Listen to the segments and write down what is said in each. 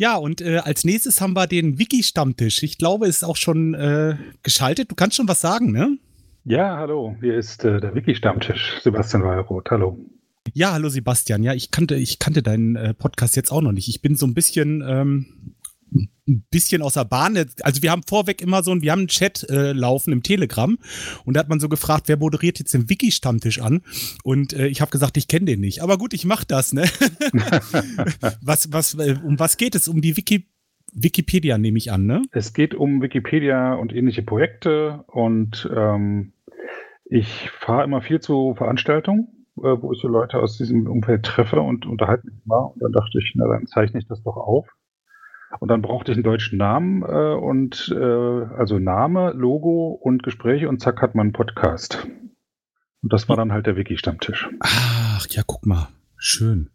Ja, und äh, als nächstes haben wir den Wiki-Stammtisch. Ich glaube, ist auch schon äh, geschaltet. Du kannst schon was sagen, ne? Ja, hallo. Hier ist äh, der Wiki-Stammtisch. Sebastian Wallroth. Hallo. Ja, hallo Sebastian. Ja, ich kannte, ich kannte deinen äh, Podcast jetzt auch noch nicht. Ich bin so ein bisschen ähm, ein bisschen aus der Bahn. Also wir haben vorweg immer so ein, wir haben einen Chat äh, laufen im Telegram und da hat man so gefragt, wer moderiert jetzt den Wiki-Stammtisch an? Und äh, ich habe gesagt, ich kenne den nicht. Aber gut, ich mache das, ne? was, was, äh, um was geht es? Um die Wiki Wikipedia, nehme ich an, ne? Es geht um Wikipedia und ähnliche Projekte und ähm, ich fahre immer viel zu Veranstaltungen, äh, wo ich so Leute aus diesem Umfeld treffe und unterhalte mich mal. Und dann dachte ich, na dann zeichne ich das doch auf und dann brauchte ich einen deutschen Namen äh, und äh, also Name, Logo und Gespräche und zack hat man einen Podcast. Und das war dann halt der Wiki-Stammtisch. Ach, ja, guck mal. Schön.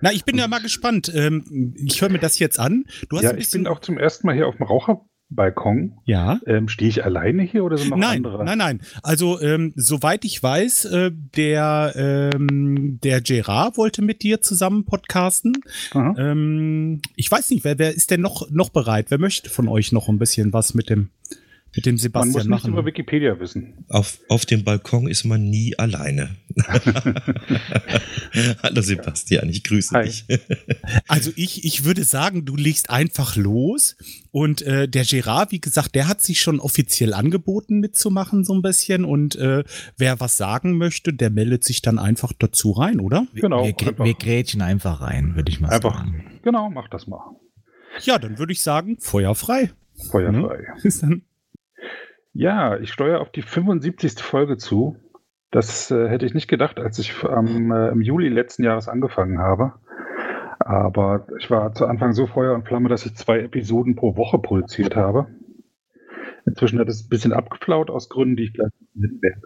Na, ich bin ja mal gespannt. Ähm, ich höre mir das jetzt an. Du hast ja, ich bin auch zum ersten Mal hier auf dem Raucher Balkon. Ja. Ähm, Stehe ich alleine hier oder sind noch nein, andere? Nein, nein. Also, ähm, soweit ich weiß, äh, der, ähm, der Gerard wollte mit dir zusammen podcasten. Ähm, ich weiß nicht, wer, wer ist denn noch, noch bereit? Wer möchte von euch noch ein bisschen was mit dem mit dem Sebastian man muss machen. über Wikipedia wissen. Auf, auf dem Balkon ist man nie alleine. Hallo Sebastian, ich grüße Hi. dich. also ich, ich würde sagen, du legst einfach los und äh, der Gerard, wie gesagt, der hat sich schon offiziell angeboten mitzumachen so ein bisschen und äh, wer was sagen möchte, der meldet sich dann einfach dazu rein, oder? Genau. Wir, wir, wir grätschen einfach rein, würde ich mal einfach, sagen. Genau, mach das mal. Ja, dann würde ich sagen, Feuer frei. Feuer frei. Mhm. Bis dann. Ja, ich steuere auf die 75. Folge zu. Das äh, hätte ich nicht gedacht, als ich am, äh, im Juli letzten Jahres angefangen habe. Aber ich war zu Anfang so Feuer und Flamme, dass ich zwei Episoden pro Woche produziert habe. Inzwischen hat es ein bisschen abgeflaut aus Gründen, die ich gleich nennen werde.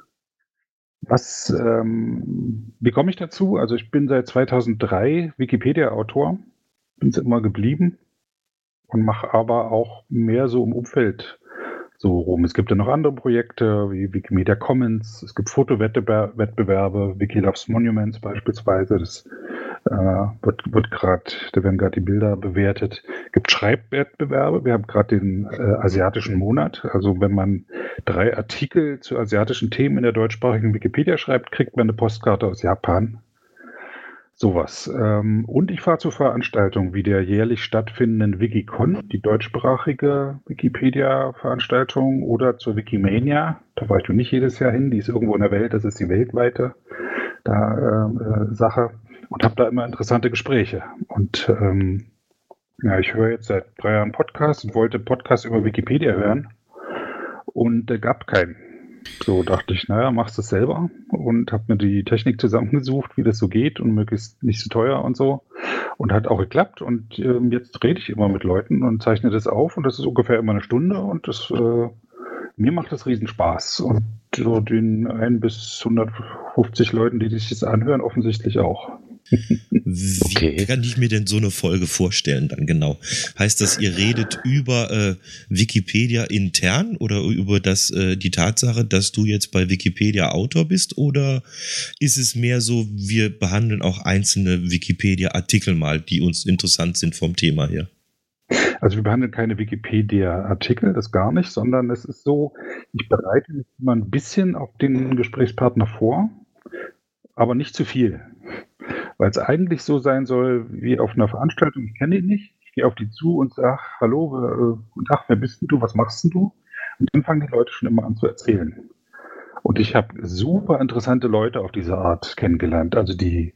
Was, ähm, wie komme ich dazu? Also ich bin seit 2003 Wikipedia-Autor, bin es immer geblieben und mache aber auch mehr so im Umfeld so rum. Es gibt ja noch andere Projekte wie Wikimedia Commons, es gibt Fotowettbewerbe, Wikiloves Monuments beispielsweise, das äh, wird, wird gerade, da werden gerade die Bilder bewertet. Es gibt Schreibwettbewerbe, wir haben gerade den äh, asiatischen Monat, also wenn man drei Artikel zu asiatischen Themen in der deutschsprachigen Wikipedia schreibt, kriegt man eine Postkarte aus Japan. Sowas. Ähm, und ich fahre zu Veranstaltungen wie der jährlich stattfindenden Wikicon, die deutschsprachige Wikipedia-Veranstaltung, oder zur Wikimania. Da war ich noch nicht jedes Jahr hin, die ist irgendwo in der Welt, das ist die weltweite da, äh, äh Sache. Und habe da immer interessante Gespräche. Und ähm, ja, ich höre jetzt seit drei Jahren Podcast und wollte Podcast über Wikipedia hören. Und äh, gab keinen. So dachte ich, naja, machst du es selber und habe mir die Technik zusammengesucht, wie das so geht und möglichst nicht so teuer und so. Und hat auch geklappt. Und ähm, jetzt rede ich immer mit Leuten und zeichne das auf und das ist ungefähr immer eine Stunde und das äh, mir macht das riesen Spaß. Und so den ein bis 150 Leuten, die sich das anhören, offensichtlich auch. Wie okay. kann ich mir denn so eine Folge vorstellen dann genau? Heißt das, ihr redet über äh, Wikipedia intern oder über das, äh, die Tatsache, dass du jetzt bei Wikipedia Autor bist? Oder ist es mehr so, wir behandeln auch einzelne Wikipedia-Artikel mal, die uns interessant sind vom Thema her? Also wir behandeln keine Wikipedia-Artikel, das gar nicht, sondern es ist so, ich bereite mich immer ein bisschen auf den Gesprächspartner vor, aber nicht zu viel weil es eigentlich so sein soll wie auf einer Veranstaltung, ich kenne ihn nicht, ich gehe auf die zu und sage, hallo, äh, guten Tag, wer bist denn du, was machst denn du? Und dann fangen die Leute schon immer an zu erzählen. Und ich habe super interessante Leute auf diese Art kennengelernt. Also die,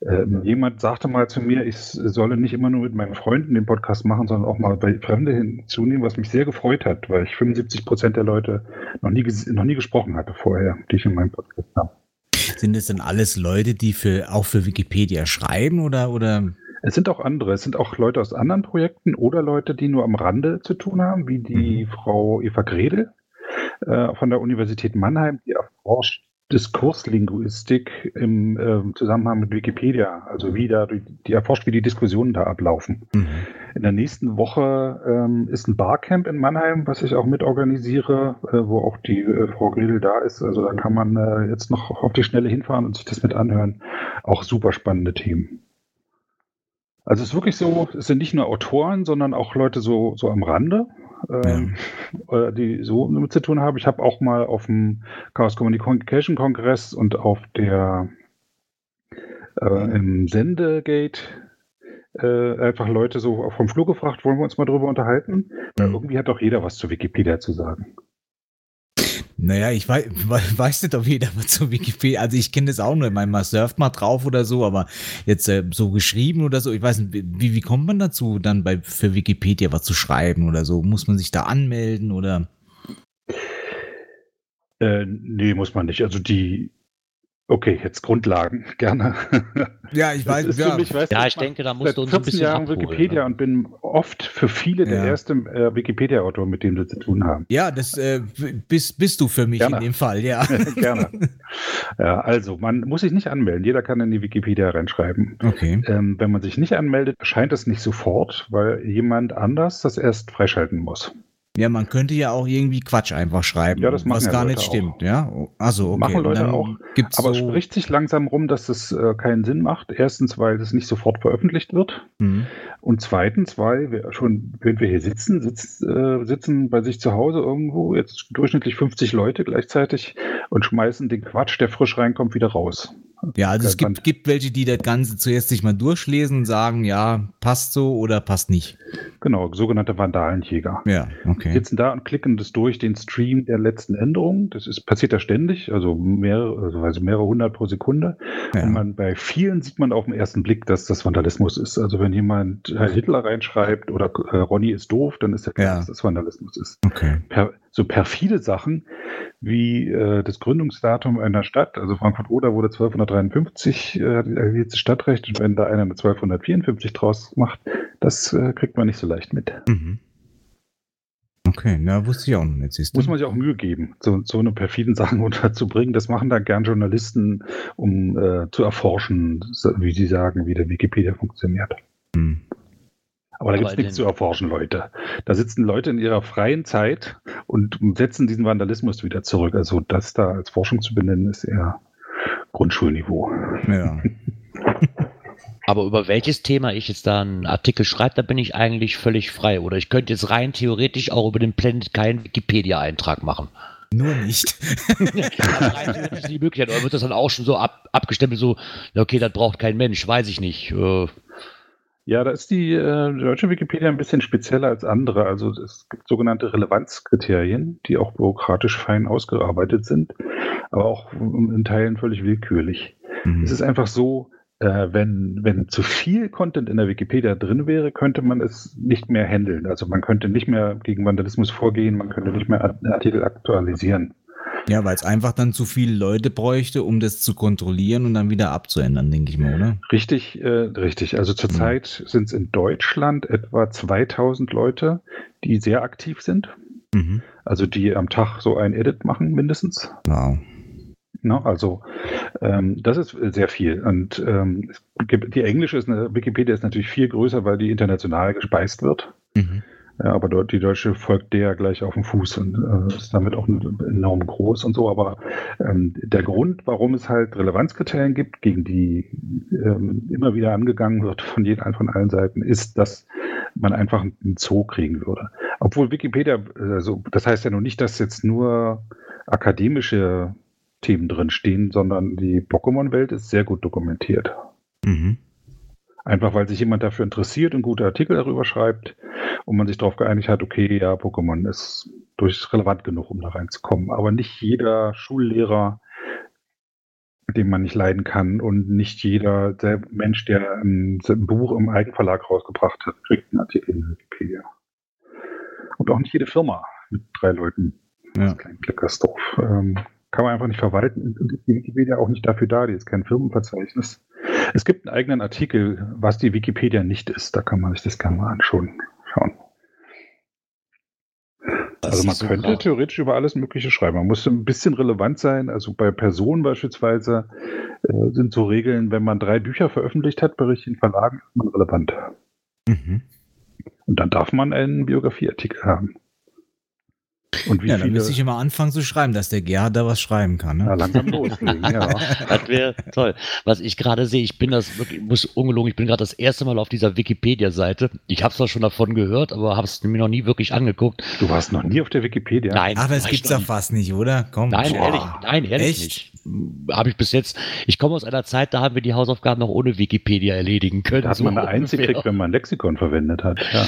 äh, jemand sagte mal zu mir, ich solle nicht immer nur mit meinen Freunden den Podcast machen, sondern auch mal bei Fremde hinzunehmen, was mich sehr gefreut hat, weil ich 75 Prozent der Leute noch nie, noch nie gesprochen hatte vorher, die ich in meinem Podcast habe. Sind es denn alles Leute, die für, auch für Wikipedia schreiben oder, oder? Es sind auch andere. Es sind auch Leute aus anderen Projekten oder Leute, die nur am Rande zu tun haben, wie die mhm. Frau Eva Gredel äh, von der Universität Mannheim, die erforscht Diskurslinguistik im äh, Zusammenhang mit Wikipedia, also wie da die, erforscht, wie die Diskussionen da ablaufen. Mhm. In der nächsten Woche ähm, ist ein Barcamp in Mannheim, was ich auch mitorganisiere, äh, wo auch die äh, Frau Griedel da ist. Also da kann man äh, jetzt noch auf die Schnelle hinfahren und sich das mit anhören. Auch super spannende Themen. Also es ist wirklich so, es sind nicht nur Autoren, sondern auch Leute so, so am Rande, ähm, ja. die so damit zu tun haben. Ich habe auch mal auf dem Chaos Communication Kongress und auf der äh, im Sendegate äh, einfach Leute so vom Flur gefragt, wollen wir uns mal drüber unterhalten? Mhm. irgendwie hat doch jeder was zu Wikipedia zu sagen. Naja, ich weiß, weiß nicht, ob jeder mal zu Wikipedia, also ich kenne das auch nur, man surft mal drauf oder so, aber jetzt äh, so geschrieben oder so, ich weiß nicht, wie, wie kommt man dazu, dann bei, für Wikipedia was zu schreiben oder so? Muss man sich da anmelden oder? Äh, nee, muss man nicht. Also die, Okay, jetzt Grundlagen, gerne. Ja, ich weiß, ja. Mich, weißt, ja, ich, ich denke, da musst du uns 14 ein bisschen Jahren abholen, Wikipedia ne? und bin oft für viele ja. der erste äh, Wikipedia-Autor, mit dem wir zu tun haben. Ja, das äh, bist, bist du für mich gerne. in dem Fall, ja. gerne. Ja, also, man muss sich nicht anmelden. Jeder kann in die Wikipedia reinschreiben. Okay. Ähm, wenn man sich nicht anmeldet, erscheint es nicht sofort, weil jemand anders das erst freischalten muss. Ja, man könnte ja auch irgendwie Quatsch einfach schreiben, ja, das was ja gar Leute nicht stimmt, ja? Also, okay. Machen Leute auch. Aber so es spricht sich langsam rum, dass es äh, keinen Sinn macht. Erstens, weil es nicht sofort veröffentlicht wird. Mhm. Und zweitens, weil wir schon, wenn wir hier sitzen, sitz, äh, sitzen bei sich zu Hause irgendwo, jetzt durchschnittlich 50 Leute gleichzeitig und schmeißen den Quatsch, der frisch reinkommt, wieder raus. Ja, also es gibt, gibt welche, die das Ganze zuerst sich mal durchlesen und sagen, ja, passt so oder passt nicht. Genau, sogenannte Vandalenjäger. Ja, okay. Die sitzen da und klicken das durch den Stream der letzten Änderungen. Das ist, passiert da ständig, also mehrere, also mehrere hundert pro Sekunde. Ja. Und man, bei vielen sieht man auf den ersten Blick, dass das Vandalismus ist. Also wenn jemand Herr Hitler reinschreibt oder äh, Ronny ist doof, dann ist ja klar, ja. dass das Vandalismus ist. Okay. Per, so perfide Sachen wie äh, das Gründungsdatum einer Stadt, also Frankfurt-Oder wurde 1253, äh, hat jetzt Stadtrecht, und wenn da einer eine 1254 draus macht, das äh, kriegt man nicht so leicht mit. Mhm. Okay, na, wusste ich auch noch nicht. Muss man sich auch Mühe geben, so, so eine perfiden Sachen unterzubringen. Das machen dann gern Journalisten, um äh, zu erforschen, wie sie sagen, wie der Wikipedia funktioniert. Mhm. Aber da gibt es nichts zu erforschen, Leute. Da sitzen Leute in ihrer freien Zeit und setzen diesen Vandalismus wieder zurück. Also das da als Forschung zu benennen, ist eher Grundschulniveau. Ja. Aber über welches Thema ich jetzt da einen Artikel schreibe, da bin ich eigentlich völlig frei. Oder ich könnte jetzt rein theoretisch auch über den Planet keinen Wikipedia-Eintrag machen. Nur nicht. rein theoretisch die Möglichkeit. Oder wird das dann auch schon so ab, abgestempelt, so, okay, das braucht kein Mensch, weiß ich nicht. Äh, ja, da ist die äh, deutsche Wikipedia ein bisschen spezieller als andere. Also es gibt sogenannte Relevanzkriterien, die auch bürokratisch fein ausgearbeitet sind, aber auch in Teilen völlig willkürlich. Mhm. Es ist einfach so, äh, wenn, wenn zu viel Content in der Wikipedia drin wäre, könnte man es nicht mehr handeln. Also man könnte nicht mehr gegen Vandalismus vorgehen, man könnte nicht mehr Artikel aktualisieren. Ja, weil es einfach dann zu viele Leute bräuchte, um das zu kontrollieren und dann wieder abzuändern, denke ich mal, oder? Richtig, äh, richtig. Also zurzeit mhm. sind es in Deutschland etwa 2000 Leute, die sehr aktiv sind. Mhm. Also die am Tag so ein Edit machen, mindestens. Wow. No, also ähm, das ist sehr viel. Und ähm, die englische ist eine, Wikipedia ist natürlich viel größer, weil die international gespeist wird. Mhm. Ja, aber die Deutsche folgt der gleich auf dem Fuß und äh, ist damit auch enorm groß und so. Aber ähm, der Grund, warum es halt Relevanzkriterien gibt, gegen die ähm, immer wieder angegangen wird von jeden, von allen Seiten, ist, dass man einfach einen Zoo kriegen würde. Obwohl Wikipedia, also das heißt ja nur nicht, dass jetzt nur akademische Themen drin stehen, sondern die Pokémon-Welt ist sehr gut dokumentiert. Mhm. Einfach weil sich jemand dafür interessiert und gute Artikel darüber schreibt und man sich darauf geeinigt hat, okay, ja, Pokémon ist durchaus relevant genug, um da reinzukommen. Aber nicht jeder Schullehrer, den man nicht leiden kann und nicht jeder der Mensch, der ein, ein Buch im Eigenverlag rausgebracht hat, kriegt einen Artikel in Wikipedia. Und auch nicht jede Firma mit drei Leuten. Ja. Das kleine Kleckersdorf. Ähm, kann man einfach nicht verwalten. Und die Wikipedia auch nicht dafür da, die ist kein Firmenverzeichnis. Es gibt einen eigenen Artikel, was die Wikipedia nicht ist. Da kann man sich das gerne mal anschauen. Schauen. also man so könnte krass. theoretisch über alles Mögliche schreiben. Man muss ein bisschen relevant sein. Also bei Personen beispielsweise äh, sind so Regeln, wenn man drei Bücher veröffentlicht hat bei richtigen Verlagen, ist man relevant. Mhm. Und dann darf man einen Biografieartikel haben. Und wie ja, dann müsste ich immer anfangen zu schreiben, dass der Gerhard da was schreiben kann. Ne? Ja, langsam loslegen, ja. Das wäre toll. Was ich gerade sehe, ich bin das wirklich, muss ungelogen, ich bin gerade das erste Mal auf dieser Wikipedia-Seite. Ich habe zwar schon davon gehört, aber habe es mir noch nie wirklich angeguckt. Du warst noch nie auf der Wikipedia? Nein. Aber es gibt's doch fast nicht, oder? Komm. Nein, boah. ehrlich, nein, ehrlich Echt? nicht. Habe ich bis jetzt, ich komme aus einer Zeit, da haben wir die Hausaufgaben noch ohne Wikipedia erledigen können. Da hat man so eine Eins gekriegt, wenn man ein Lexikon verwendet hat. Ja,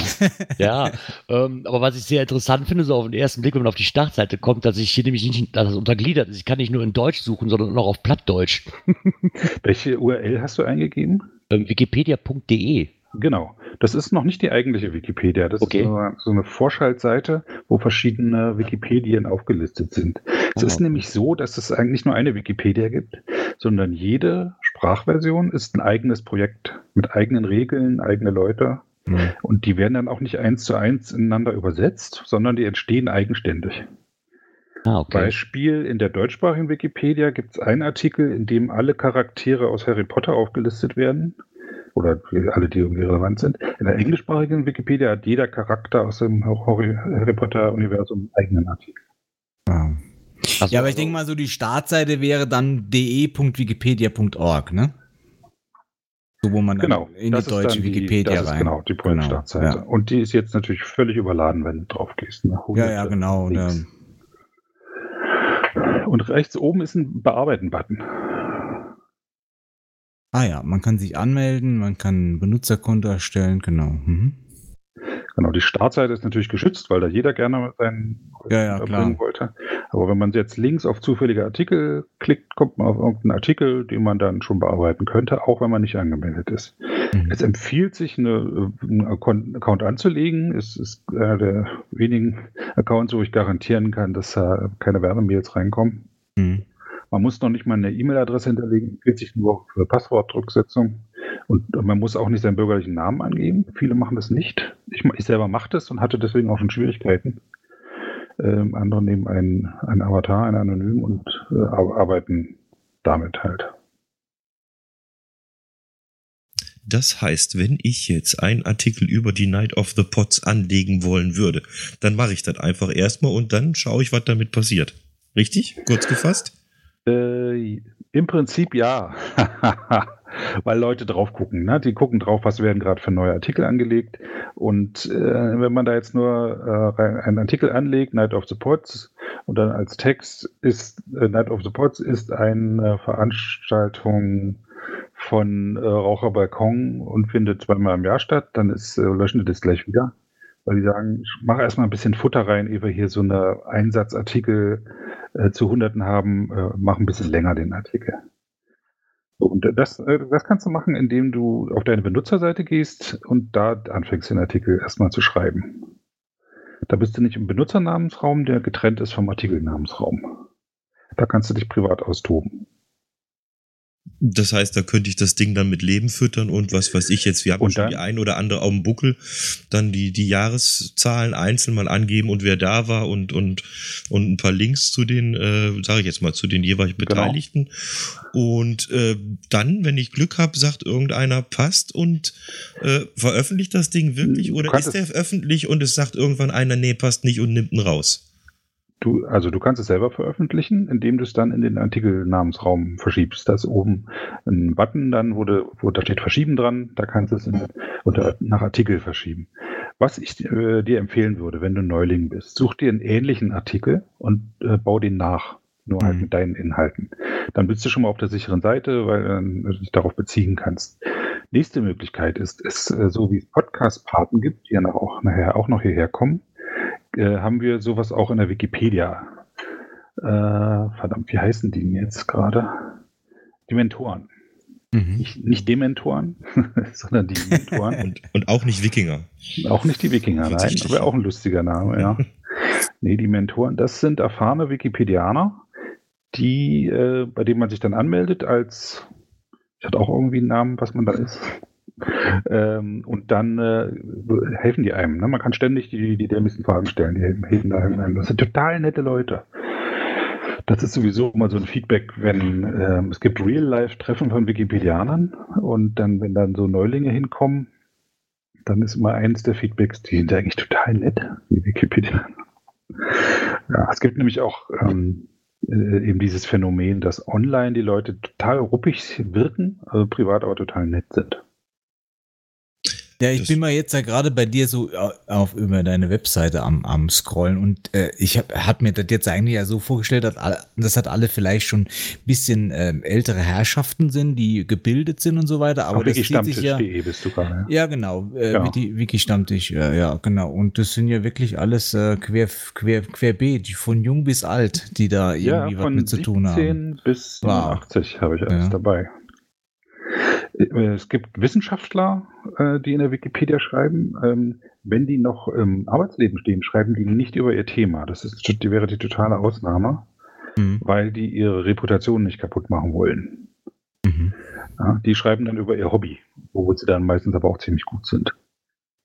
ja ähm, aber was ich sehr interessant finde, so auf den ersten Blick, wenn man auf die Startseite kommt, dass ich hier nämlich nicht, dass es untergliedert ist. Ich kann nicht nur in Deutsch suchen, sondern auch auf Plattdeutsch. Welche URL hast du eingegeben? Ähm, Wikipedia.de. Genau. Das ist noch nicht die eigentliche Wikipedia. Das okay. ist so, so eine Vorschaltseite, wo verschiedene Wikipedien aufgelistet sind. Es oh. ist nämlich so, dass es eigentlich nur eine Wikipedia gibt, sondern jede Sprachversion ist ein eigenes Projekt mit eigenen Regeln, eigene Leute. Mhm. Und die werden dann auch nicht eins zu eins ineinander übersetzt, sondern die entstehen eigenständig. Ah, okay. Beispiel, in der deutschsprachigen Wikipedia gibt es einen Artikel, in dem alle Charaktere aus Harry Potter aufgelistet werden. Oder alle, die irgendwie relevant sind. In der englischsprachigen Wikipedia hat jeder Charakter aus dem Harry Potter-Universum einen eigenen Artikel. Ah. Ja, aber ich denke mal so, die Startseite wäre dann de.wikipedia.org, ne? So, wo man genau, in die deutsche die, Wikipedia das rein. Genau, die. Genau, ja. Und die ist jetzt natürlich völlig überladen, wenn du drauf gehst. Ne? Ja, ja, genau. Und rechts oben ist ein Bearbeiten-Button. Ah ja, man kann sich anmelden, man kann ein Benutzerkonto erstellen, genau. Mhm. Genau, die Startseite ist natürlich geschützt, weil da jeder gerne seinen ja, ja, erbringen wollte. Aber wenn man jetzt links auf zufällige Artikel klickt, kommt man auf irgendeinen Artikel, den man dann schon bearbeiten könnte, auch wenn man nicht angemeldet ist. Mhm. Es empfiehlt sich, eine, einen Account anzulegen. Es ist einer der wenigen Accounts, wo ich garantieren kann, dass da keine Werbemails reinkommen. Mhm. Man muss noch nicht mal eine E-Mail-Adresse hinterlegen, empfiehlt sich nur für Passwortdrücksetzung. Und man muss auch nicht seinen bürgerlichen Namen angeben. Viele machen das nicht. Ich, ich selber mache das und hatte deswegen auch schon Schwierigkeiten. Ähm, andere nehmen einen, einen Avatar, einen Anonym und äh, arbeiten damit halt. Das heißt, wenn ich jetzt einen Artikel über die Night of the Pots anlegen wollen würde, dann mache ich das einfach erstmal und dann schaue ich, was damit passiert. Richtig? Kurz gefasst? Äh, Im Prinzip ja. weil Leute drauf gucken. Ne? Die gucken drauf, was werden gerade für neue Artikel angelegt. Und äh, wenn man da jetzt nur äh, einen Artikel anlegt, Night of the Pots, und dann als Text ist äh, Night of the Pots ist eine Veranstaltung von äh, Raucherbalkon und findet zweimal im Jahr statt, dann ist, äh, löschen die das gleich wieder. Weil die sagen, ich mache erstmal ein bisschen Futter rein, ehe wir hier so eine Einsatzartikel äh, zu Hunderten haben, äh, mach ein bisschen länger den Artikel. Und das, äh, das kannst du machen, indem du auf deine Benutzerseite gehst und da anfängst, den Artikel erstmal zu schreiben. Da bist du nicht im Benutzernamensraum, der getrennt ist vom Artikelnamensraum. Da kannst du dich privat austoben. Das heißt, da könnte ich das Ding dann mit Leben füttern und was weiß ich jetzt, wir haben schon die ein oder andere auf dem Buckel, dann die, die Jahreszahlen einzeln mal angeben und wer da war und, und, und ein paar Links zu den, äh, sage ich jetzt mal, zu den jeweils genau. Beteiligten. Genau. Und äh, dann, wenn ich Glück habe, sagt irgendeiner, passt und äh, veröffentlicht das Ding wirklich oder ist der öffentlich und es sagt irgendwann einer, nee, passt nicht und nimmt ihn raus? Du, also du kannst es selber veröffentlichen, indem du es dann in den Artikelnamensraum verschiebst. Da ist oben ein Button dann, wo, wo da steht Verschieben dran, da kannst du es in, unter, nach Artikel verschieben. Was ich äh, dir empfehlen würde, wenn du Neuling bist, such dir einen ähnlichen Artikel und äh, bau den nach, nur halt mhm. halt mit deinen Inhalten. Dann bist du schon mal auf der sicheren Seite, weil äh, du dich darauf beziehen kannst. Nächste Möglichkeit ist, es äh, so wie es Podcast-Paten gibt, die ja auch, nachher auch noch hierher kommen, äh, haben wir sowas auch in der Wikipedia. Äh, verdammt, wie heißen die denn jetzt gerade? Die Mentoren. Mhm. Nicht, nicht Dementoren, sondern die Mentoren. und, und, auch nicht Wikinger. Auch nicht die Wikinger, nein, aber auch ein lustiger Name, ja. nee, die Mentoren, das sind erfahrene Wikipedianer, die, äh, bei denen man sich dann anmeldet als, ich hatte auch irgendwie einen Namen, was man da ist. Ähm, und dann äh, helfen die einem. Ne? Man kann ständig die, die dämlichsten Fragen stellen, die helfen einem. Das sind total nette Leute. Das ist sowieso immer so ein Feedback, wenn ähm, es gibt Real-Life-Treffen von Wikipedianern und dann, wenn dann so Neulinge hinkommen, dann ist immer eines der Feedbacks, die sind eigentlich total nett, die Wikipedianer. Ja, es gibt nämlich auch ähm, äh, eben dieses Phänomen, dass online die Leute total ruppig wirken, also privat aber total nett sind. Ja, ich das bin mal jetzt ja gerade bei dir so auf über deine Webseite am, am scrollen und äh, ich habe hab mir das jetzt eigentlich ja so vorgestellt, dass alle, das hat alle vielleicht schon ein bisschen äh, ältere Herrschaften sind, die gebildet sind und so weiter. Aber das zieht sich ja. bist du gerade. Ja, ja genau. Äh, ja. Wiki Stammtisch, ja, ja, genau. Und das sind ja wirklich alles äh, quer, quer, querbeet, von jung bis alt, die da irgendwie ja, was mit zu tun haben. Von bis 80 habe ich alles dabei. Äh, es gibt Wissenschaftler, äh, die in der Wikipedia schreiben. Ähm, wenn die noch im Arbeitsleben stehen, schreiben die nicht über ihr Thema. Das ist, die wäre die totale Ausnahme, mhm. weil die ihre Reputation nicht kaputt machen wollen. Mhm. Ja, die schreiben dann über ihr Hobby, wo sie dann meistens aber auch ziemlich gut sind.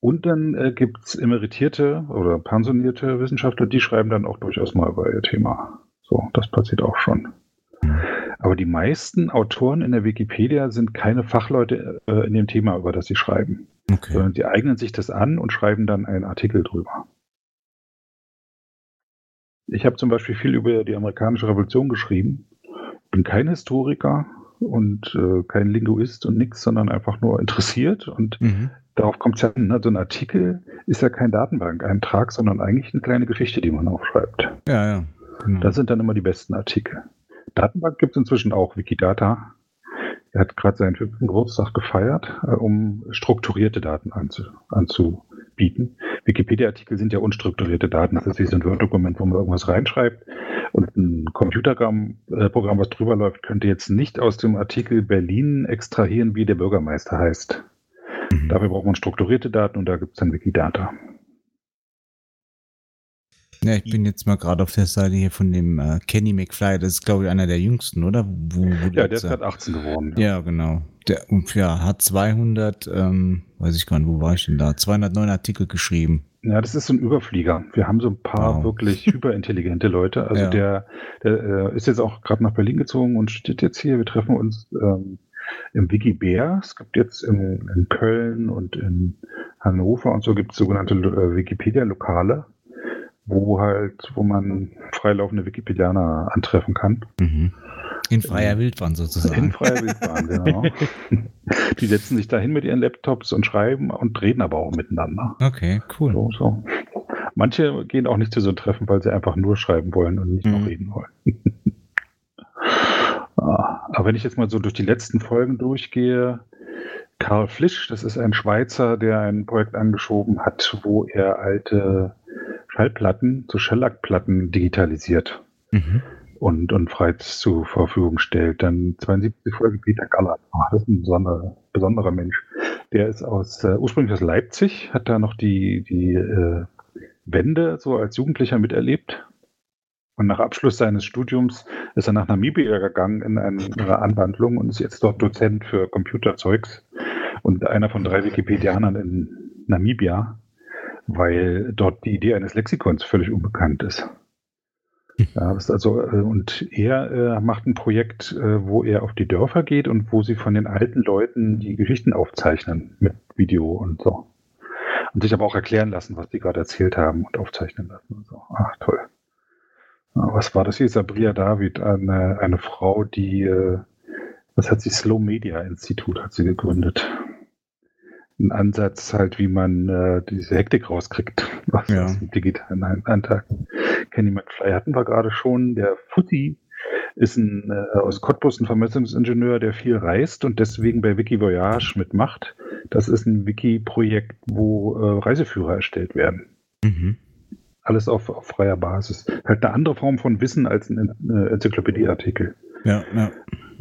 Und dann äh, gibt es emeritierte oder pensionierte Wissenschaftler, die schreiben dann auch durchaus mal über ihr Thema. So, das passiert auch schon. Aber die meisten Autoren in der Wikipedia sind keine Fachleute äh, in dem Thema, über das sie schreiben. Okay. Sondern sie eignen sich das an und schreiben dann einen Artikel drüber. Ich habe zum Beispiel viel über die amerikanische Revolution geschrieben. Bin kein Historiker und äh, kein Linguist und nichts, sondern einfach nur interessiert. Und mhm. darauf kommt es ja an. Ne? So ein Artikel ist ja kein Datenbank-Eintrag, sondern eigentlich eine kleine Geschichte, die man aufschreibt. Ja, ja. Genau. Das sind dann immer die besten Artikel. Datenbank gibt es inzwischen auch, Wikidata. Er hat gerade seinen fünften Geburtstag gefeiert, äh, um strukturierte Daten anzu, anzubieten. Wikipedia-Artikel sind ja unstrukturierte Daten. Das ist wie so ein Word-Dokument, wo man irgendwas reinschreibt. Und ein Computerprogramm, äh, was drüber läuft, könnte jetzt nicht aus dem Artikel Berlin extrahieren, wie der Bürgermeister heißt. Mhm. Dafür braucht man strukturierte Daten und da gibt es dann Wikidata. Ja, ich bin jetzt mal gerade auf der Seite hier von dem äh, Kenny McFly. Das ist, glaube ich, einer der jüngsten, oder? Wo, wo ja, der ist gerade 18 geworden. Ja, ja genau. Der ja, hat 200, ähm, weiß ich gar nicht, wo war ich denn da? 209 Artikel geschrieben. Ja, das ist so ein Überflieger. Wir haben so ein paar wow. wirklich hyperintelligente Leute. Also ja. der, der äh, ist jetzt auch gerade nach Berlin gezogen und steht jetzt hier. Wir treffen uns ähm, im Wikibär. Es gibt jetzt in, in, Köln und in Hannover und so gibt es sogenannte äh, Wikipedia-Lokale wo halt, wo man freilaufende Wikipedianer antreffen kann. Mhm. In freier Wildbahn sozusagen. In freier Wildbahn, genau. Die setzen sich dahin mit ihren Laptops und schreiben und reden aber auch miteinander. Okay, cool. So, so. Manche gehen auch nicht zu so einem Treffen, weil sie einfach nur schreiben wollen und nicht mhm. noch reden wollen. Ah, aber wenn ich jetzt mal so durch die letzten Folgen durchgehe, Karl Flisch, das ist ein Schweizer, der ein Projekt angeschoben hat, wo er alte Schallplatten zu Schellackplatten digitalisiert mhm. und, und frei zur Verfügung stellt. Dann 72 Folge Peter Gallert. Oh, das ist ein besonderer, besonderer Mensch. Der ist aus äh, ursprünglich aus Leipzig, hat da noch die, die äh, Wende so als Jugendlicher miterlebt. Und nach Abschluss seines Studiums ist er nach Namibia gegangen in eine Anwandlung und ist jetzt dort Dozent für Computerzeugs und einer von drei Wikipedianern in Namibia weil dort die Idee eines Lexikons völlig unbekannt ist. Ja, also, äh, und er äh, macht ein Projekt, äh, wo er auf die Dörfer geht und wo sie von den alten Leuten die Geschichten aufzeichnen mit Video und so. Und sich aber auch erklären lassen, was die gerade erzählt haben und aufzeichnen lassen und so. Ach, toll. Ja, was war das hier? Sabria David, eine, eine Frau, die, äh, was hat sie, Slow Media Institut hat sie gegründet ein Ansatz halt, wie man äh, diese Hektik rauskriegt aus ja. dem digitalen Antrag. Kenny McFly hatten wir gerade schon. Der Fuzzy ist ein äh, aus Cottbus ein Vermessungsingenieur, der viel reist und deswegen bei Wiki Voyage mitmacht. Das ist ein Wiki-Projekt, wo äh, Reiseführer erstellt werden. Mhm. Alles auf, auf, freier Basis. Halt eine andere Form von Wissen als ein äh, Enzyklopädieartikel. Ja, ja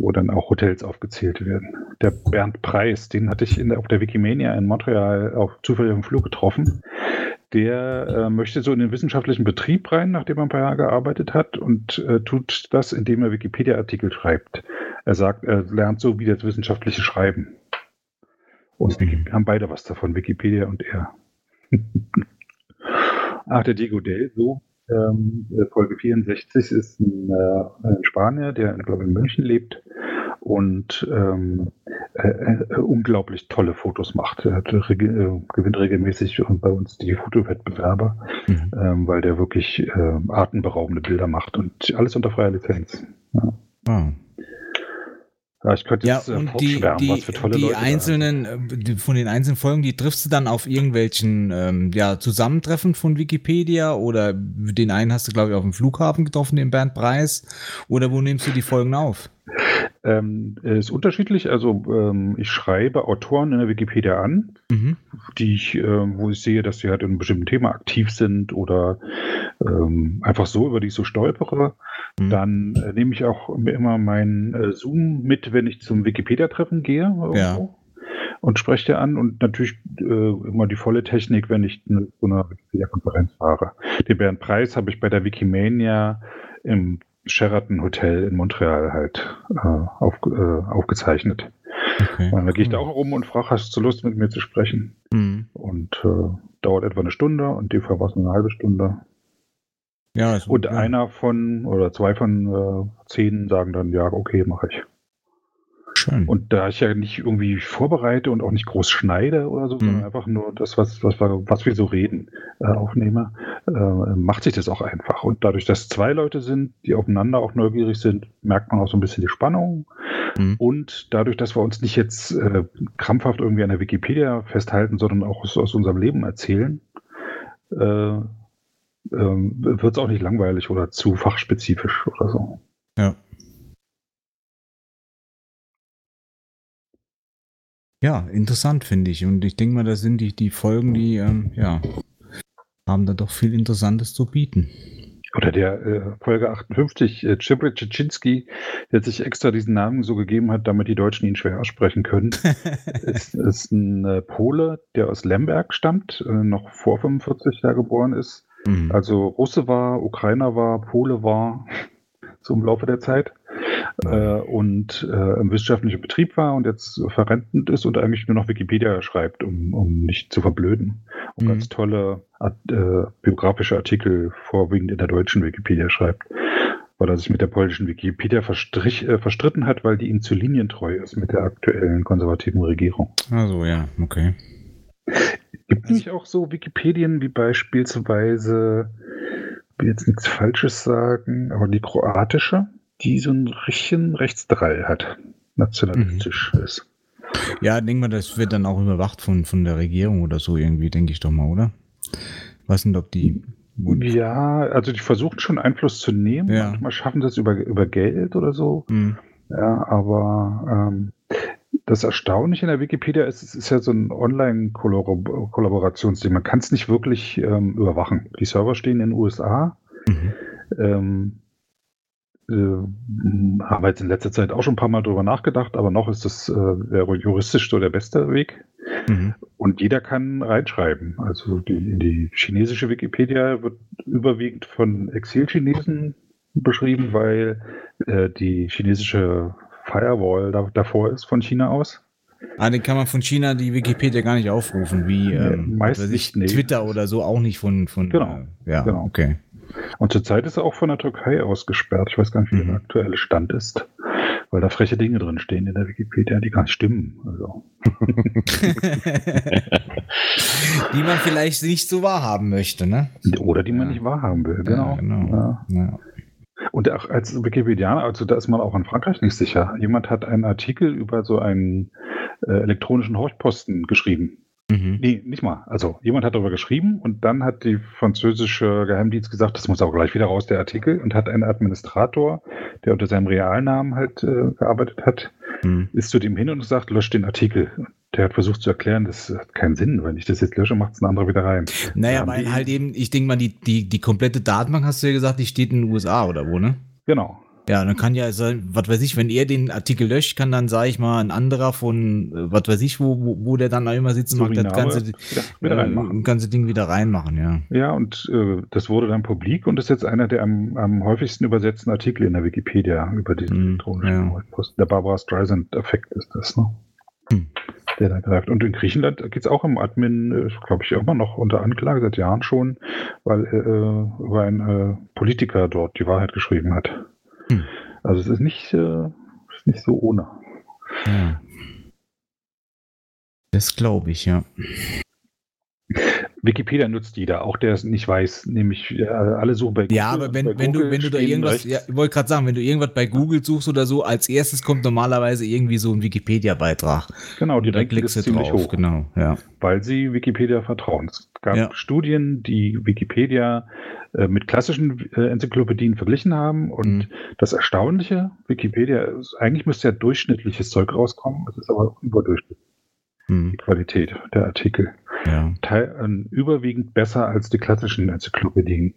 wo dann auch Hotels aufgezählt werden. Der Bernd Preis, den hatte ich der, auf der Wikimania in Montreal auf zufälligem Flug getroffen. Der äh, möchte so in den wissenschaftlichen Betrieb rein, nachdem er ein paar Jahre gearbeitet hat und äh, tut das, indem er Wikipedia-Artikel schreibt. Er sagt, er lernt so wie das wissenschaftliche Schreiben. Und wir haben beide was davon, Wikipedia und er. Ach, der Diego Del, so. Ähm, Folge 64 ist ein, äh, ein Spanier, der, glaube ich, in München lebt und ähm, äh, äh, unglaublich tolle Fotos macht. Er hat, reg äh, gewinnt regelmäßig bei uns die Fotowettbewerbe, mhm. ähm, weil der wirklich äh, atemberaubende Bilder macht und alles unter freier Lizenz. Ja. Oh. Ja, ich könnte jetzt ja, äh, und die, die, was für tolle die Leute einzelnen, äh, die, von den einzelnen Folgen, die triffst du dann auf irgendwelchen ähm, ja, Zusammentreffen von Wikipedia oder den einen hast du, glaube ich, auf dem Flughafen getroffen, den Bernd Preis. Oder wo nimmst du die Folgen auf? Ähm, ist unterschiedlich. Also ähm, ich schreibe Autoren in der Wikipedia an, mhm. die ich, äh, wo ich sehe, dass sie halt in einem bestimmten Thema aktiv sind oder ähm, einfach so, über die ich so stolpere. Mhm. Dann äh, nehme ich auch immer meinen äh, Zoom mit, wenn ich zum Wikipedia-Treffen gehe. Irgendwo. Ja und spreche dir an und natürlich äh, immer die volle Technik, wenn ich zu einer Wikipedia-Konferenz fahre. Den Bernd Preis habe ich bei der Wikimania im Sheraton Hotel in Montreal halt äh, auf, äh, aufgezeichnet. Okay, und da gehe ich da auch rum und frage, hast du Lust mit mir zu sprechen? Mhm. Und äh, dauert etwa eine Stunde und die Fall war es eine halbe Stunde. Ja, und ja. einer von oder zwei von äh, zehn sagen dann, ja, okay, mache ich. Schön. Und da ich ja nicht irgendwie vorbereite und auch nicht groß schneide oder so, mhm. sondern einfach nur das, was, was, was wir so reden, äh, aufnehme, äh, macht sich das auch einfach. Und dadurch, dass zwei Leute sind, die aufeinander auch neugierig sind, merkt man auch so ein bisschen die Spannung. Mhm. Und dadurch, dass wir uns nicht jetzt äh, krampfhaft irgendwie an der Wikipedia festhalten, sondern auch aus, aus unserem Leben erzählen, äh, ähm, wird es auch nicht langweilig oder zu fachspezifisch oder so. Ja. Ja, interessant finde ich. Und ich denke mal, das sind die, die Folgen, die ähm, ja, haben da doch viel Interessantes zu bieten. Oder der äh, Folge 58, äh, Cibri Czecinski, der sich extra diesen Namen so gegeben hat, damit die Deutschen ihn schwer aussprechen können, ist, ist ein äh, Pole, der aus Lemberg stammt, äh, noch vor 45 Jahr geboren ist. Mhm. Also Russe war, Ukrainer war, Pole war, so im Laufe der Zeit äh, und äh, im wissenschaftlichen Betrieb war und jetzt verrentend ist und eigentlich nur noch Wikipedia schreibt, um, um nicht zu verblöden. Und mhm. ganz tolle äh, biografische Artikel vorwiegend in der deutschen Wikipedia schreibt. Weil er sich mit der polnischen Wikipedia äh, verstritten hat, weil die ihm zu linientreu ist mit der aktuellen konservativen Regierung. Also ja, okay. Gibt also, nämlich auch so Wikipedien wie beispielsweise, ich will jetzt nichts Falsches sagen, aber die kroatische, die so ein richtigen Rechtsdrall hat, nationalistisch mhm. ist. Ja, denke mal, das wird dann auch überwacht von, von der Regierung oder so irgendwie, denke ich doch mal, oder? Weiß nicht, ob die. Ja, also die versuchen schon Einfluss zu nehmen. Ja. Manchmal schaffen das über, über Geld oder so. Mhm. Ja, aber ähm, das Erstaunliche in der Wikipedia ist, es ist ja so ein Online-Kollaborationsding. Man kann es nicht wirklich ähm, überwachen. Die Server stehen in den USA. Mhm. Ähm, äh, haben wir jetzt in letzter Zeit auch schon ein paar Mal drüber nachgedacht, aber noch ist das äh, juristisch so der beste Weg. Mhm. Und jeder kann reinschreiben. Also die, die chinesische Wikipedia wird überwiegend von Exilchinesen beschrieben, weil äh, die chinesische Firewall da, davor ist von China aus. Ah, den kann man von China die Wikipedia gar nicht aufrufen, wie ähm, meist nicht, Twitter oder so auch nicht von. von genau. Äh, ja, genau. okay. Und zurzeit ist er auch von der Türkei ausgesperrt. Ich weiß gar nicht, wie mhm. der aktuelle Stand ist. Weil da freche Dinge drin stehen in der Wikipedia, die gar nicht stimmen. Also. die man vielleicht nicht so wahrhaben möchte, ne? Oder die man nicht wahrhaben will, genau. Ja, genau. Ja. Und auch als Wikipedianer, also da ist man auch in Frankreich nicht sicher. Jemand hat einen Artikel über so einen äh, elektronischen Horchposten geschrieben. Mhm. Nee, nicht mal. Also jemand hat darüber geschrieben und dann hat die französische Geheimdienst gesagt, das muss auch gleich wieder raus, der Artikel, und hat einen Administrator, der unter seinem Realnamen halt äh, gearbeitet hat, mhm. ist zu dem hin und sagt, löscht den Artikel. Der hat versucht zu erklären, das hat keinen Sinn. Wenn ich das jetzt lösche, macht es ein anderer wieder rein. Naja, weil halt eben, ich denke mal, die, die, die komplette Datenbank, hast du ja gesagt, die steht in den USA oder wo, ne? Genau. Ja, dann kann ja sein, was weiß ich, wenn er den Artikel löscht, kann dann, sage ich mal, ein anderer von, äh, was weiß ich, wo, wo, wo der dann auch immer sitzen macht, das ganze, äh, ganze Ding wieder reinmachen, ja. Ja, und äh, das wurde dann publik und ist jetzt einer der am, am häufigsten übersetzten Artikel in der Wikipedia über diesen mm, elektronischen ja. Post. Der Barbara Streisand-Effekt ist das, ne? Hm. der da greift. Und in Griechenland geht es auch im Admin, glaube ich, immer noch unter Anklage, seit Jahren schon, weil äh, über ein äh, Politiker dort die Wahrheit geschrieben hat. Hm. Also es ist nicht, äh, ist nicht so ohne. Ja. Das glaube ich, ja. Wikipedia nutzt jeder, auch der es nicht weiß, nämlich äh, alle suchen bei Google. Ja, aber wenn, wenn du, wenn du da irgendwas, ja, ich wollte gerade sagen, wenn du irgendwas bei Google suchst oder so, als erstes kommt normalerweise irgendwie so ein Wikipedia-Beitrag. Genau, die da klickst du ziemlich drauf, hoch. Genau, ja. Weil sie Wikipedia vertrauen. Es gab ja. Studien, die Wikipedia äh, mit klassischen äh, Enzyklopädien verglichen haben und mhm. das Erstaunliche, Wikipedia, eigentlich müsste ja durchschnittliches Zeug rauskommen, es ist aber überdurchschnittlich. Mhm. Die Qualität der Artikel ja. Äh, überwiegend besser als die klassischen Enzyklopädien.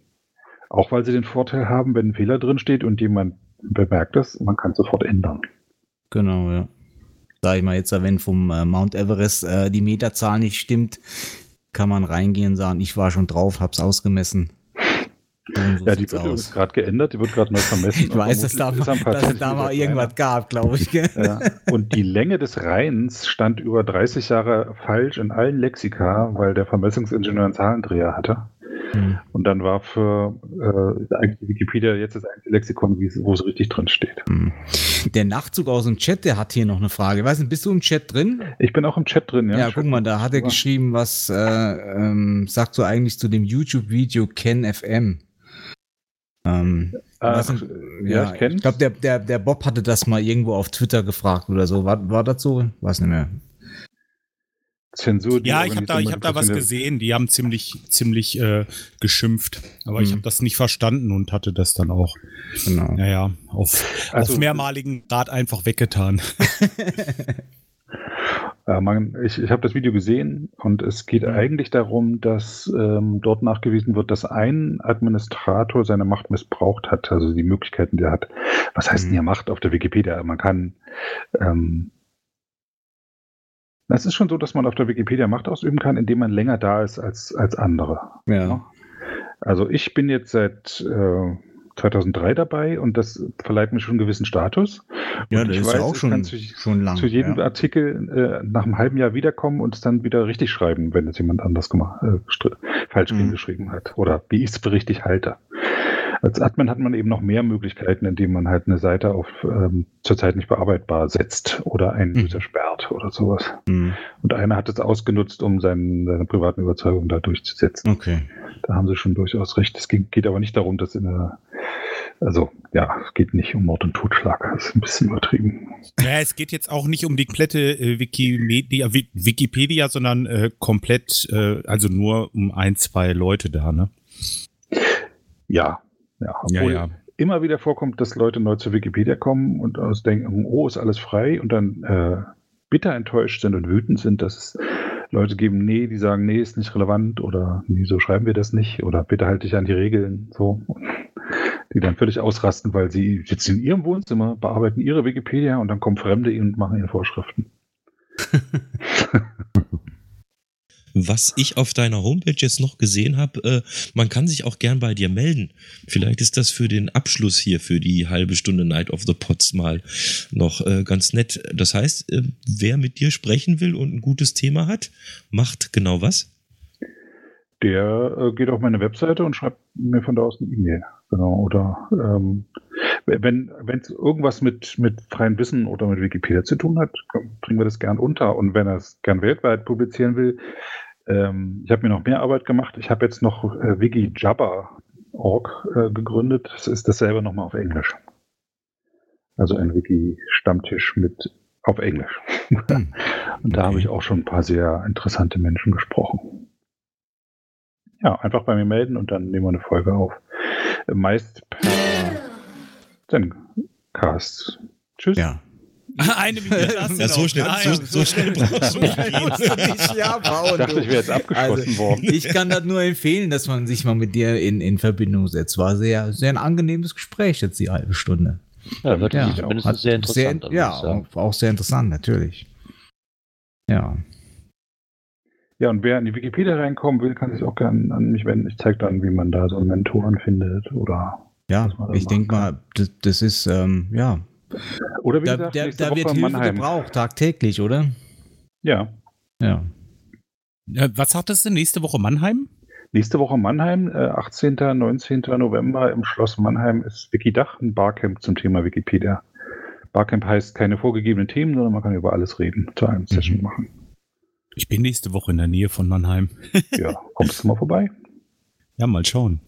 Auch weil sie den Vorteil haben, wenn ein Fehler drin steht und jemand bemerkt es, man kann sofort ändern. Genau, ja. Sag ich mal jetzt, wenn vom äh, Mount Everest äh, die Meterzahl nicht stimmt, kann man reingehen und sagen, ich war schon drauf, hab's ausgemessen. So ja, die wird gerade geändert, die wird gerade neu vermessen. Ich weiß, dass da, dass es da mal irgendwas gab, glaube ich. Ja. Und die Länge des Rheins stand über 30 Jahre falsch in allen Lexika, weil der Vermessungsingenieur einen Zahlendreher hatte. Hm. Und dann war für äh, eigentlich Wikipedia jetzt das einzige Lexikon, wo es richtig drin steht. Hm. Der Nachzug aus dem Chat, der hat hier noch eine Frage. Ich weiß nicht, bist du im Chat drin? Ich bin auch im Chat drin, ja. Ja, guck mal, da hat er geschrieben, was äh, ähm, sagst du eigentlich zu dem YouTube-Video Ken FM? Ähm, Ach, ja, ja, ich, ich glaube, der, der, der Bob hatte das mal irgendwo auf Twitter gefragt oder so. War, war das so? Weiß nicht mehr. Zensur. Ja, ich habe da, ich hab da was gesehen. Die haben ziemlich, ziemlich äh, geschimpft. Aber hm. ich habe das nicht verstanden und hatte das dann auch, genau. naja, auf, also, auf mehrmaligen Grad einfach weggetan. Äh, man, ich ich habe das Video gesehen und es geht mhm. eigentlich darum, dass ähm, dort nachgewiesen wird, dass ein Administrator seine Macht missbraucht hat, also die Möglichkeiten, die er hat. Was heißt mhm. denn hier Macht auf der Wikipedia? Man kann ähm, es ist schon so, dass man auf der Wikipedia Macht ausüben kann, indem man länger da ist als, als andere. Ja. Also ich bin jetzt seit äh, 2003 dabei und das verleiht mir schon einen gewissen Status. Ja, und das ist weiß, auch schon, zu, schon lang. Zu jedem ja. Artikel äh, nach einem halben Jahr wiederkommen und es dann wieder richtig schreiben, wenn es jemand anders gemacht, äh, falsch mhm. geschrieben hat oder wie ich es richtig halte. Als Admin hat man eben noch mehr Möglichkeiten, indem man halt eine Seite auf ähm, zurzeit nicht bearbeitbar setzt oder einen mhm. User sperrt oder sowas. Mhm. Und einer hat es ausgenutzt, um seinen, seine privaten Überzeugungen da durchzusetzen. Okay. Da haben sie schon durchaus recht. Es geht aber nicht darum, dass in der also ja, es geht nicht um Mord und Totschlag. Das ist ein bisschen übertrieben. Ja, es geht jetzt auch nicht um die komplette äh, Wikimedia, Wikipedia, sondern äh, komplett, äh, also nur um ein, zwei Leute da, ne? Ja, ja. Obwohl ja, ja. immer wieder vorkommt, dass Leute neu zur Wikipedia kommen und aus denken, oh, ist alles frei und dann äh, bitter enttäuscht sind und wütend sind, dass es Leute geben, nee, die sagen, nee, ist nicht relevant oder nee, so schreiben wir das nicht oder bitte halte dich an die Regeln, so die dann völlig ausrasten, weil sie sitzen in ihrem Wohnzimmer, bearbeiten ihre Wikipedia und dann kommen Fremde und machen ihre Vorschriften. Was ich auf deiner Homepage jetzt noch gesehen habe, äh, man kann sich auch gern bei dir melden. Vielleicht ist das für den Abschluss hier, für die halbe Stunde Night of the Pots mal noch äh, ganz nett. Das heißt, äh, wer mit dir sprechen will und ein gutes Thema hat, macht genau was? Der äh, geht auf meine Webseite und schreibt mir von da aus eine E-Mail. Genau, oder ähm, wenn es irgendwas mit, mit freiem Wissen oder mit Wikipedia zu tun hat, bringen wir das gern unter. Und wenn er es gern weltweit publizieren will, ähm, ich habe mir noch mehr Arbeit gemacht. Ich habe jetzt noch äh, WikiJabber.org äh, gegründet. Das ist dasselbe nochmal auf Englisch. Also ein Wiki-Stammtisch mit auf Englisch. Hm. Und da okay. habe ich auch schon ein paar sehr interessante Menschen gesprochen. Ja, einfach bei mir melden und dann nehmen wir eine Folge auf meist per Zencast. Tschüss. Ja. Eine Minute hast ja, so, schnell, so, so, schnell brauchst du nicht. ja, bauen, ich dachte, ich wäre jetzt abgeschlossen also, worden. Ich kann das nur empfehlen, dass man sich mal mit dir in, in Verbindung setzt. War sehr, sehr ein angenehmes Gespräch jetzt die halbe Stunde. Ja, wird ja, mindestens sehr interessant. Sehr, ja, auch, auch sehr interessant, natürlich. Ja. Ja, und wer in die Wikipedia reinkommen will, kann sich auch gerne an mich wenden. Ich zeige dann, wie man da so einen Mentoren findet oder. Ja, ich denke mal, das, das ist, ähm, ja. Oder wie da, gesagt, der, da wird Hilfe Mannheim. gebraucht, tagtäglich, oder? Ja. Ja. Was sagtest du, nächste Woche Mannheim? Nächste Woche Mannheim, äh, 18. 19. November im Schloss Mannheim ist Wikidach, ein Barcamp zum Thema Wikipedia. Barcamp heißt keine vorgegebenen Themen, sondern man kann über alles reden, zu einem Session machen. Ich bin nächste Woche in der Nähe von Mannheim. Ja, kommst du mal vorbei? Ja, mal schauen.